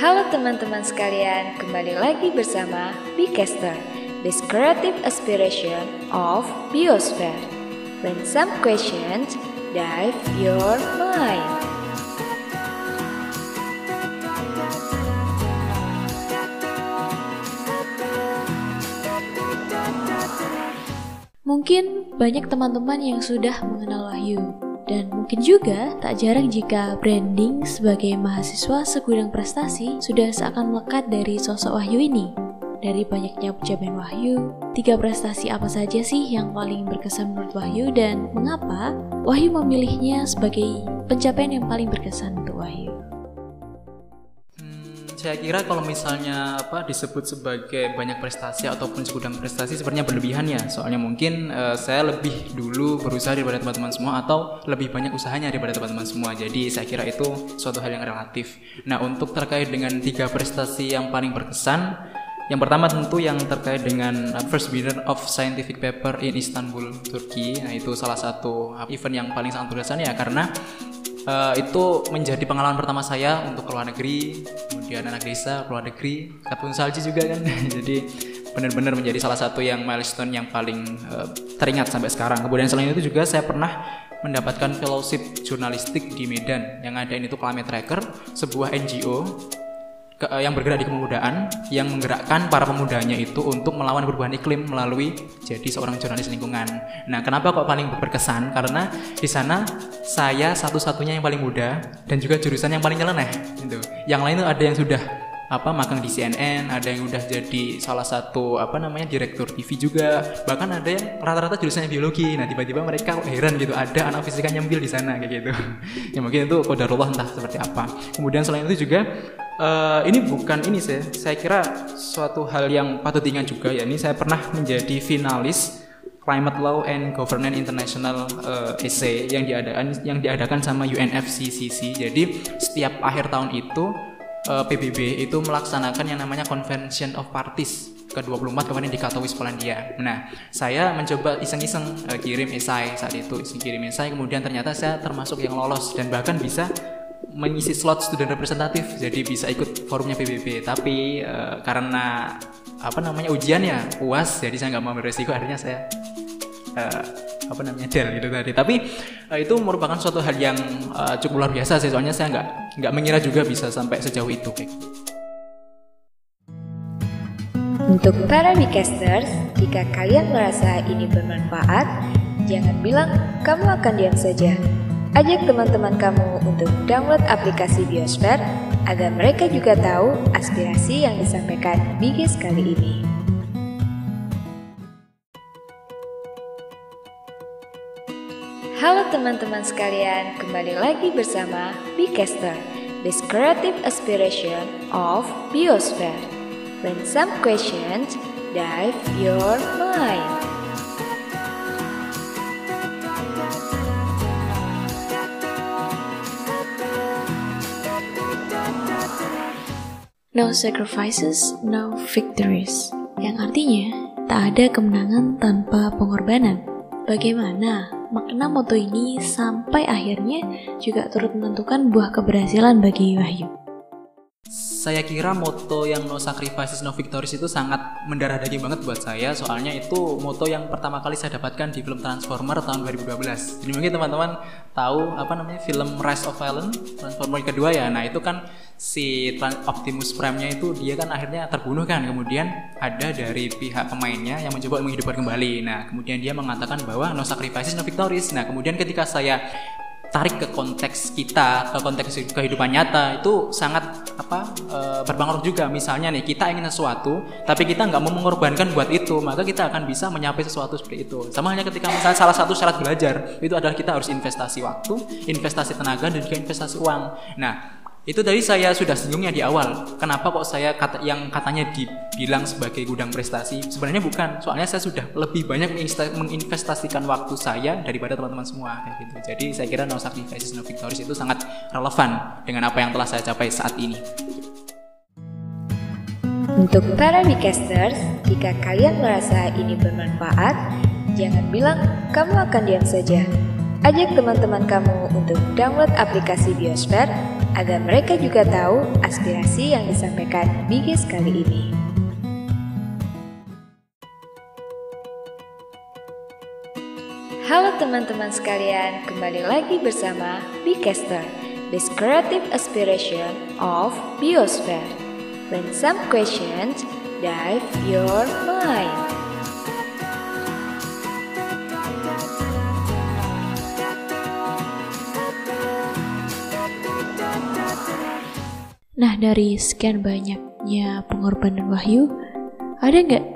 Halo teman-teman sekalian, kembali lagi bersama Bcaster, this creative aspiration of Biosphere. When some questions dive your mind. Mungkin banyak teman-teman yang sudah mengenal Wahyu, dan mungkin juga tak jarang jika branding sebagai mahasiswa segudang prestasi sudah seakan melekat dari sosok Wahyu ini. Dari banyaknya pencapaian Wahyu, tiga prestasi apa saja sih yang paling berkesan menurut Wahyu dan mengapa Wahyu memilihnya sebagai pencapaian yang paling berkesan untuk Wahyu? Saya kira kalau misalnya apa disebut sebagai banyak prestasi ataupun segudang prestasi sebenarnya berlebihan ya. Soalnya mungkin uh, saya lebih dulu berusaha daripada teman-teman semua atau lebih banyak usahanya daripada teman-teman semua. Jadi saya kira itu suatu hal yang relatif. Nah untuk terkait dengan tiga prestasi yang paling berkesan yang pertama tentu yang terkait dengan uh, first winner of scientific paper in Istanbul, Turki. Nah, itu salah satu event yang paling sangat berkesan ya karena uh, itu menjadi pengalaman pertama saya untuk ke luar negeri kemudian anak desa ke luar negeri katun salji juga kan. Jadi benar-benar menjadi salah satu yang milestone yang paling uh, teringat sampai sekarang. Kemudian selain itu juga saya pernah mendapatkan fellowship jurnalistik di Medan. Yang ada ini tuh Climate Tracker sebuah NGO ke, uh, yang bergerak di kemudaan yang menggerakkan para pemudanya itu untuk melawan perubahan iklim melalui jadi seorang jurnalis lingkungan. Nah, kenapa kok paling berkesan? Karena di sana saya satu-satunya yang paling muda dan juga jurusan yang paling nyeleneh gitu. Yang lain itu ada yang sudah apa magang di CNN, ada yang udah jadi salah satu apa namanya direktur TV juga, bahkan ada yang rata-rata jurusannya biologi. Nah tiba-tiba mereka heran gitu, ada anak fisika nyambil di sana kayak gitu. ya mungkin itu kodarullah entah seperti apa. Kemudian selain itu juga uh, ini bukan ini saya, saya kira suatu hal yang patut diingat juga ya. Ini saya pernah menjadi finalis Climate Law and Governance International uh, Essay yang diadakan yang diadakan sama UNFCCC. Jadi setiap akhir tahun itu uh, eh, PBB itu melaksanakan yang namanya Convention of Parties ke-24 kemarin di Katowice Polandia. Nah, saya mencoba iseng-iseng uh, kirim esai saat itu, iseng kirim esai, kemudian ternyata saya termasuk yang lolos dan bahkan bisa mengisi slot student representatif, jadi bisa ikut forumnya PBB. Tapi uh, karena apa namanya ujiannya puas, jadi saya nggak mau beresiko, akhirnya saya uh, apa namanya del gitu tadi tapi uh, itu merupakan suatu hal yang uh, cukup luar biasa sih soalnya saya nggak nggak mengira juga bisa sampai sejauh itu kayak Untuk para Bicasters, jika kalian merasa ini bermanfaat, jangan bilang kamu akan diam saja. Ajak teman-teman kamu untuk download aplikasi Biosphere agar mereka juga tahu aspirasi yang disampaikan Bigis kali ini. Halo teman-teman sekalian, kembali lagi bersama Bcaster, this creative aspiration of Biosphere. When some questions dive your mind. No sacrifices, no victories. Yang artinya, tak ada kemenangan tanpa pengorbanan. Bagaimana Makna moto ini sampai akhirnya juga turut menentukan buah keberhasilan bagi Wahyu. Saya kira moto yang no sacrifices no victories itu sangat mendarah daging banget buat saya soalnya itu moto yang pertama kali saya dapatkan di film Transformer tahun 2012. Jadi mungkin teman-teman tahu apa namanya film Rise of Violence Transformer kedua ya. Nah, itu kan si Optimus Prime-nya itu dia kan akhirnya terbunuh kan. Kemudian ada dari pihak pemainnya yang mencoba menghidupkan kembali. Nah, kemudian dia mengatakan bahwa no sacrifices no victories. Nah, kemudian ketika saya tarik ke konteks kita, ke konteks kehidupan nyata itu sangat apa e, berpengaruh juga. Misalnya nih kita ingin sesuatu, tapi kita nggak mau mengorbankan buat itu, maka kita akan bisa menyapai sesuatu seperti itu. Sama halnya ketika misalnya salah satu syarat belajar itu adalah kita harus investasi waktu, investasi tenaga dan juga investasi uang. Nah, itu tadi saya sudah singgungnya di awal. Kenapa kok saya kata, yang katanya dibilang sebagai gudang prestasi? Sebenarnya bukan. Soalnya saya sudah lebih banyak menginvestasikan waktu saya daripada teman-teman semua kayak gitu. Jadi saya kira no sacrifices no victories itu sangat relevan dengan apa yang telah saya capai saat ini. Untuk para Bicasters, jika kalian merasa ini bermanfaat, jangan bilang kamu akan diam saja. Ajak teman-teman kamu untuk download aplikasi Biosphere agar mereka juga tahu aspirasi yang disampaikan Bigis kali ini. Halo teman-teman sekalian, kembali lagi bersama Bigcaster, this creative aspiration of Biosphere. When some questions dive your mind. Dari sekian banyaknya pengorbanan Wahyu, ada nggak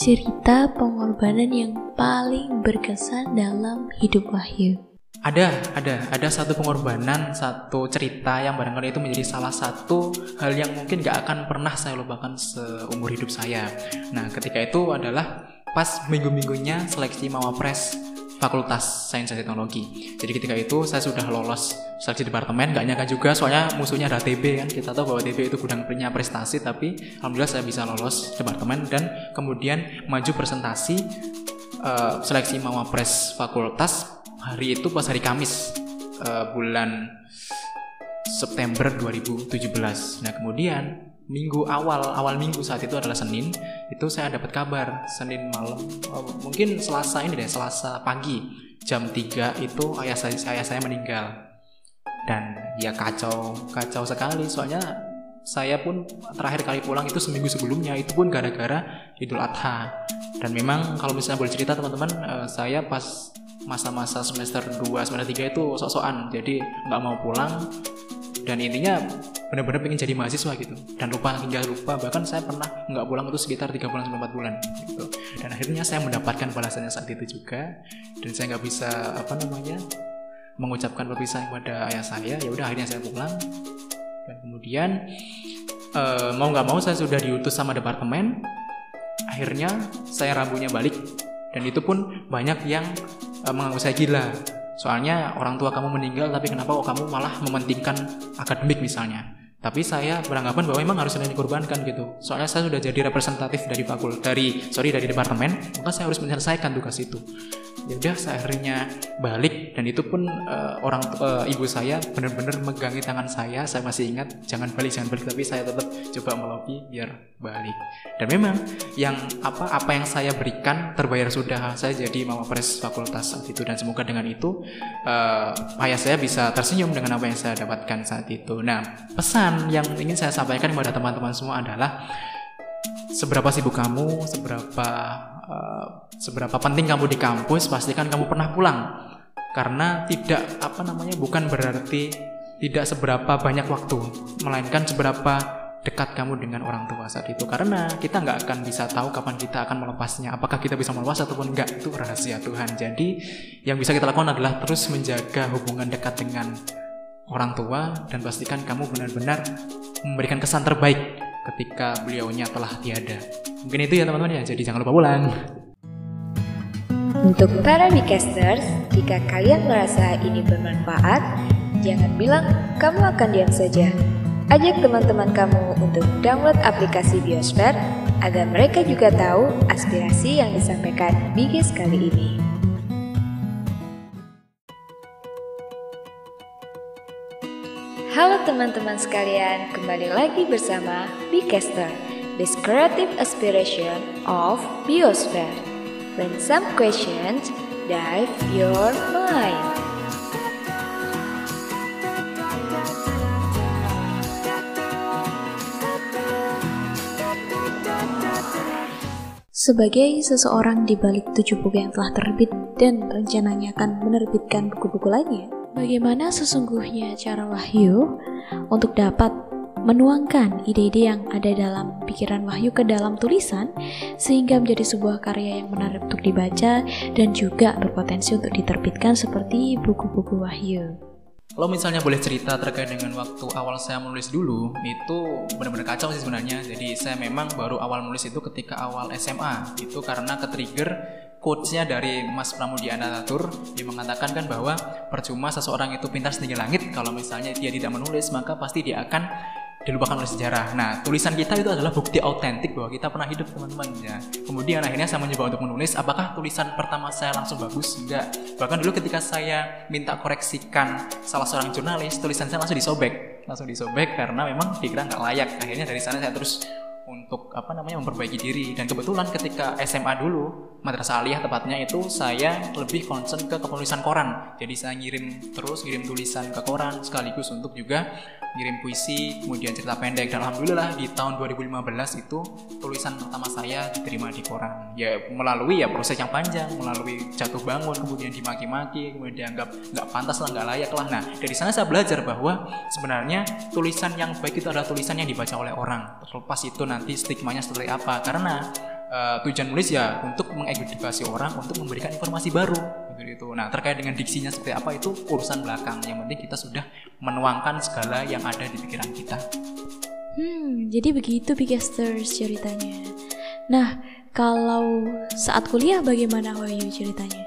cerita pengorbanan yang paling berkesan dalam hidup Wahyu? Ada, ada, ada satu pengorbanan, satu cerita yang barangkali itu menjadi salah satu hal yang mungkin gak akan pernah saya lupakan seumur hidup saya. Nah, ketika itu adalah pas minggu-minggunya seleksi Mawapres Fakultas Sains dan Teknologi. Jadi ketika itu saya sudah lolos seleksi departemen, gak nyangka juga soalnya musuhnya ada TB kan. Kita tahu bahwa TB itu gudang punya prestasi, tapi alhamdulillah saya bisa lolos departemen dan kemudian maju presentasi uh, seleksi Mawapres Fakultas hari itu pas hari Kamis uh, bulan September 2017. Nah kemudian minggu awal awal minggu saat itu adalah Senin itu saya dapat kabar Senin malam. Oh, mungkin Selasa ini deh Selasa pagi jam 3 itu ayah saya ayah saya meninggal. Dan ya kacau kacau sekali soalnya saya pun terakhir kali pulang itu seminggu sebelumnya itu pun gara-gara Idul Adha. Dan memang kalau misalnya boleh cerita teman-teman uh, saya pas masa-masa semester 2 semester 3 itu sok-sokan jadi nggak mau pulang dan intinya benar-benar pengen jadi mahasiswa gitu. Dan lupa hingga lupa. Bahkan saya pernah nggak pulang itu sekitar tiga bulan sampai empat bulan gitu. Dan akhirnya saya mendapatkan balasannya saat itu juga. Dan saya nggak bisa apa namanya mengucapkan perpisahan kepada ayah saya. Ya udah akhirnya saya pulang. Dan kemudian uh, mau nggak mau saya sudah diutus sama departemen. Akhirnya saya rambunya balik. Dan itu pun banyak yang uh, menganggap saya gila Soalnya orang tua kamu meninggal tapi kenapa kok kamu malah mementingkan akademik misalnya. Tapi saya beranggapan bahwa memang harus ada dikorbankan gitu. Soalnya saya sudah jadi representatif dari fakultas dari sorry dari departemen, maka saya harus menyelesaikan tugas itu. Ya udah saya akhirnya balik dan itu pun uh, orang uh, ibu saya benar-benar megangi tangan saya. Saya masih ingat jangan balik jangan balik tapi saya tetap coba melobi biar balik. Dan memang yang apa apa yang saya berikan terbayar sudah. Saya jadi mama pres fakultas saat itu dan semoga dengan itu uh, ayah saya bisa tersenyum dengan apa yang saya dapatkan saat itu. Nah pesan yang ingin saya sampaikan kepada teman-teman semua adalah seberapa sibuk kamu seberapa uh, seberapa penting kamu di kampus, pastikan kamu pernah pulang. Karena tidak apa namanya bukan berarti tidak seberapa banyak waktu, melainkan seberapa dekat kamu dengan orang tua saat itu karena kita nggak akan bisa tahu kapan kita akan melepasnya apakah kita bisa melepas ataupun enggak itu rahasia Tuhan jadi yang bisa kita lakukan adalah terus menjaga hubungan dekat dengan orang tua dan pastikan kamu benar-benar memberikan kesan terbaik ketika beliaunya telah tiada mungkin itu ya teman-teman ya jadi jangan lupa pulang untuk para Bicasters, jika kalian merasa ini bermanfaat, jangan bilang kamu akan diam saja. Ajak teman-teman kamu untuk download aplikasi Biosphere agar mereka juga tahu aspirasi yang disampaikan Bigis kali ini. Halo teman-teman sekalian, kembali lagi bersama Bigcaster, this creative aspiration of Biosphere when some questions dive your mind. Sebagai seseorang di balik tujuh buku yang telah terbit dan rencananya akan menerbitkan buku-buku lainnya, bagaimana sesungguhnya cara Wahyu untuk dapat menuangkan ide-ide yang ada dalam pikiran Wahyu ke dalam tulisan sehingga menjadi sebuah karya yang menarik untuk dibaca dan juga berpotensi untuk diterbitkan seperti buku-buku Wahyu. Kalau misalnya boleh cerita terkait dengan waktu awal saya menulis dulu, itu benar-benar kacau sih sebenarnya. Jadi saya memang baru awal menulis itu ketika awal SMA. Itu karena ke-trigger quotes-nya dari Mas Pramudiana Tatur dia mengatakan kan bahwa percuma seseorang itu pintar setinggi langit kalau misalnya dia tidak menulis maka pasti dia akan dilupakan oleh sejarah. Nah, tulisan kita itu adalah bukti autentik bahwa kita pernah hidup, teman-teman. Ya. Kemudian akhirnya saya mencoba untuk menulis, apakah tulisan pertama saya langsung bagus? Enggak. Bahkan dulu ketika saya minta koreksikan salah seorang jurnalis, tulisan saya langsung disobek. langsung disobek karena memang dikira nggak layak akhirnya dari sana saya terus untuk apa namanya memperbaiki diri. Dan kebetulan ketika SMA dulu madrasah aliyah tepatnya itu saya lebih concern ke kepenulisan koran. Jadi saya ngirim terus ngirim tulisan ke koran sekaligus untuk juga ngirim puisi kemudian cerita pendek. Dan alhamdulillah di tahun 2015 itu tulisan pertama saya diterima di koran. Ya melalui ya proses yang panjang melalui jatuh bangun kemudian dimaki-maki kemudian dianggap nggak pantas lah nggak layak lah. Nah dari sana saya belajar bahwa sebenarnya tulisan yang baik itu adalah tulisan yang dibaca oleh orang. Terlepas itu nanti stigmanya seperti apa. Karena uh, tujuan nulis ya untuk mengedukasi orang untuk memberikan informasi baru gitu itu. Nah terkait dengan diksinya seperti apa itu urusan belakang. Yang penting kita sudah menuangkan segala yang ada di pikiran kita. Hmm, jadi begitu Bigasters ceritanya. Nah, kalau saat kuliah bagaimana Wahyu ceritanya?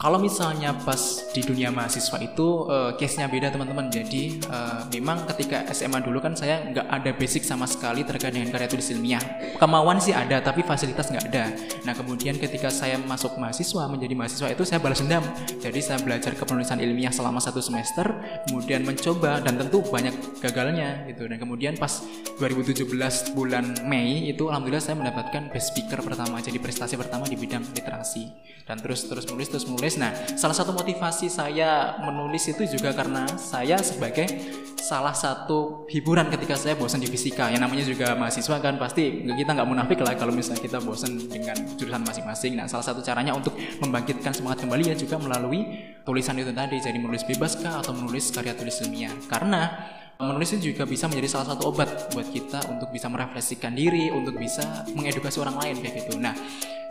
Kalau misalnya pas di dunia mahasiswa itu uh, case-nya beda teman-teman. Jadi uh, memang ketika SMA dulu kan saya nggak ada basic sama sekali terkait dengan karya tulis ilmiah. Kemauan sih ada, tapi fasilitas nggak ada. Nah kemudian ketika saya masuk mahasiswa menjadi mahasiswa itu saya balas dendam. Jadi saya belajar kepenulisan ilmiah selama satu semester, kemudian mencoba dan tentu banyak gagalnya gitu. Dan kemudian pas 2017 bulan Mei itu alhamdulillah saya mendapatkan best speaker pertama, jadi prestasi pertama di bidang literasi. Dan terus terus menulis terus menulis Nah, salah satu motivasi saya menulis itu juga karena saya sebagai salah satu hiburan ketika saya bosan di fisika. Yang namanya juga mahasiswa kan pasti kita nggak munafik lah kalau misalnya kita bosan dengan jurusan masing-masing. Nah, salah satu caranya untuk membangkitkan semangat kembali ya juga melalui tulisan itu tadi. Jadi menulis bebas kah atau menulis karya tulis ilmiah. Karena menulis itu juga bisa menjadi salah satu obat buat kita untuk bisa merefleksikan diri, untuk bisa mengedukasi orang lain kayak gitu. Nah,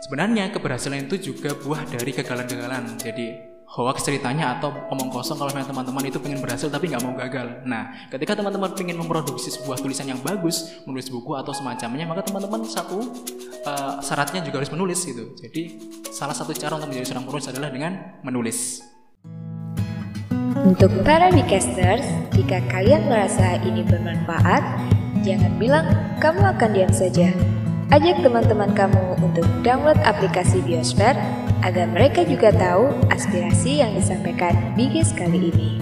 sebenarnya keberhasilan itu juga buah dari kegagalan-kegagalan. Jadi hoax ceritanya atau omong kosong kalau teman-teman itu pengen berhasil tapi nggak mau gagal. Nah, ketika teman-teman pengen memproduksi sebuah tulisan yang bagus, menulis buku atau semacamnya, maka teman-teman satu uh, syaratnya juga harus menulis gitu. Jadi salah satu cara untuk menjadi seorang penulis adalah dengan menulis. Untuk para Bicasters, jika kalian merasa ini bermanfaat, jangan bilang kamu akan diam saja. Ajak teman-teman kamu untuk download aplikasi Biosfer agar mereka juga tahu aspirasi yang disampaikan Bigis kali ini.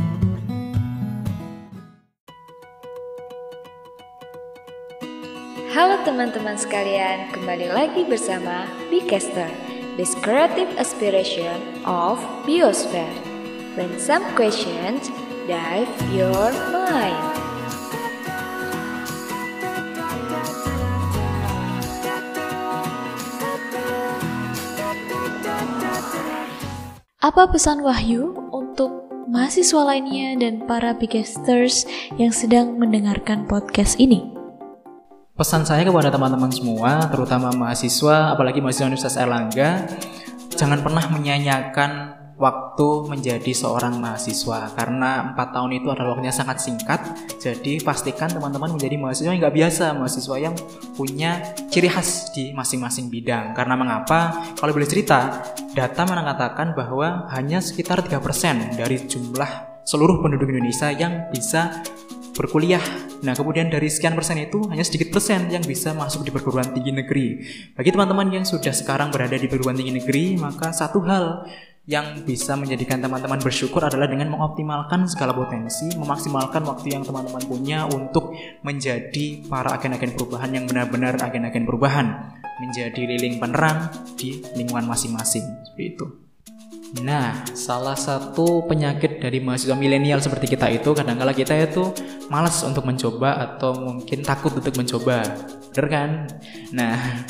Halo teman-teman sekalian, kembali lagi bersama Bicaster, This Creative Aspiration of Biosphere. When some questions dive your mind. Apa pesan Wahyu untuk mahasiswa lainnya dan para bigesters yang sedang mendengarkan podcast ini? Pesan saya kepada teman-teman semua, terutama mahasiswa, apalagi mahasiswa Universitas Erlangga, jangan pernah menyanyikan waktu menjadi seorang mahasiswa karena empat tahun itu adalah waktunya sangat singkat jadi pastikan teman-teman menjadi mahasiswa yang nggak biasa mahasiswa yang punya ciri khas di masing-masing bidang karena mengapa kalau boleh cerita data mengatakan bahwa hanya sekitar 3% dari jumlah seluruh penduduk Indonesia yang bisa berkuliah. Nah, kemudian dari sekian persen itu hanya sedikit persen yang bisa masuk di perguruan tinggi negeri. Bagi teman-teman yang sudah sekarang berada di perguruan tinggi negeri, maka satu hal yang bisa menjadikan teman-teman bersyukur adalah dengan mengoptimalkan segala potensi, memaksimalkan waktu yang teman-teman punya untuk menjadi para agen-agen perubahan yang benar-benar agen-agen perubahan, menjadi lilin penerang di lingkungan masing-masing seperti itu. Nah, salah satu penyakit dari mahasiswa milenial seperti kita itu kadang-kala kita itu malas untuk mencoba atau mungkin takut untuk mencoba. Bener kan? Nah,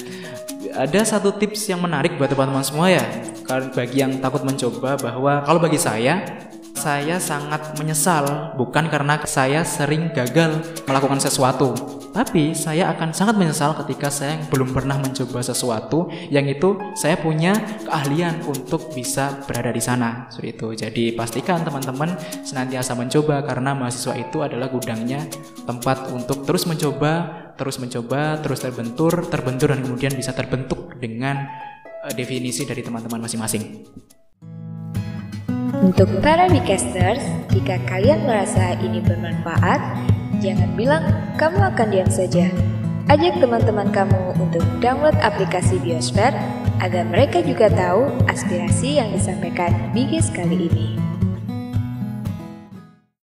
ada satu tips yang menarik buat teman-teman semua ya. Bagi yang takut mencoba bahwa kalau bagi saya saya sangat menyesal bukan karena saya sering gagal melakukan sesuatu tapi saya akan sangat menyesal ketika saya belum pernah mencoba sesuatu yang itu saya punya keahlian untuk bisa berada di sana. Seperti itu. Jadi pastikan teman-teman senantiasa mencoba karena mahasiswa itu adalah gudangnya tempat untuk terus mencoba terus mencoba terus terbentur terbentur dan kemudian bisa terbentuk dengan uh, definisi dari teman-teman masing-masing. Untuk para Bicasters, jika kalian merasa ini bermanfaat, jangan bilang kamu akan diam saja. Ajak teman-teman kamu untuk download aplikasi Biosfer agar mereka juga tahu aspirasi yang disampaikan Bigis kali ini.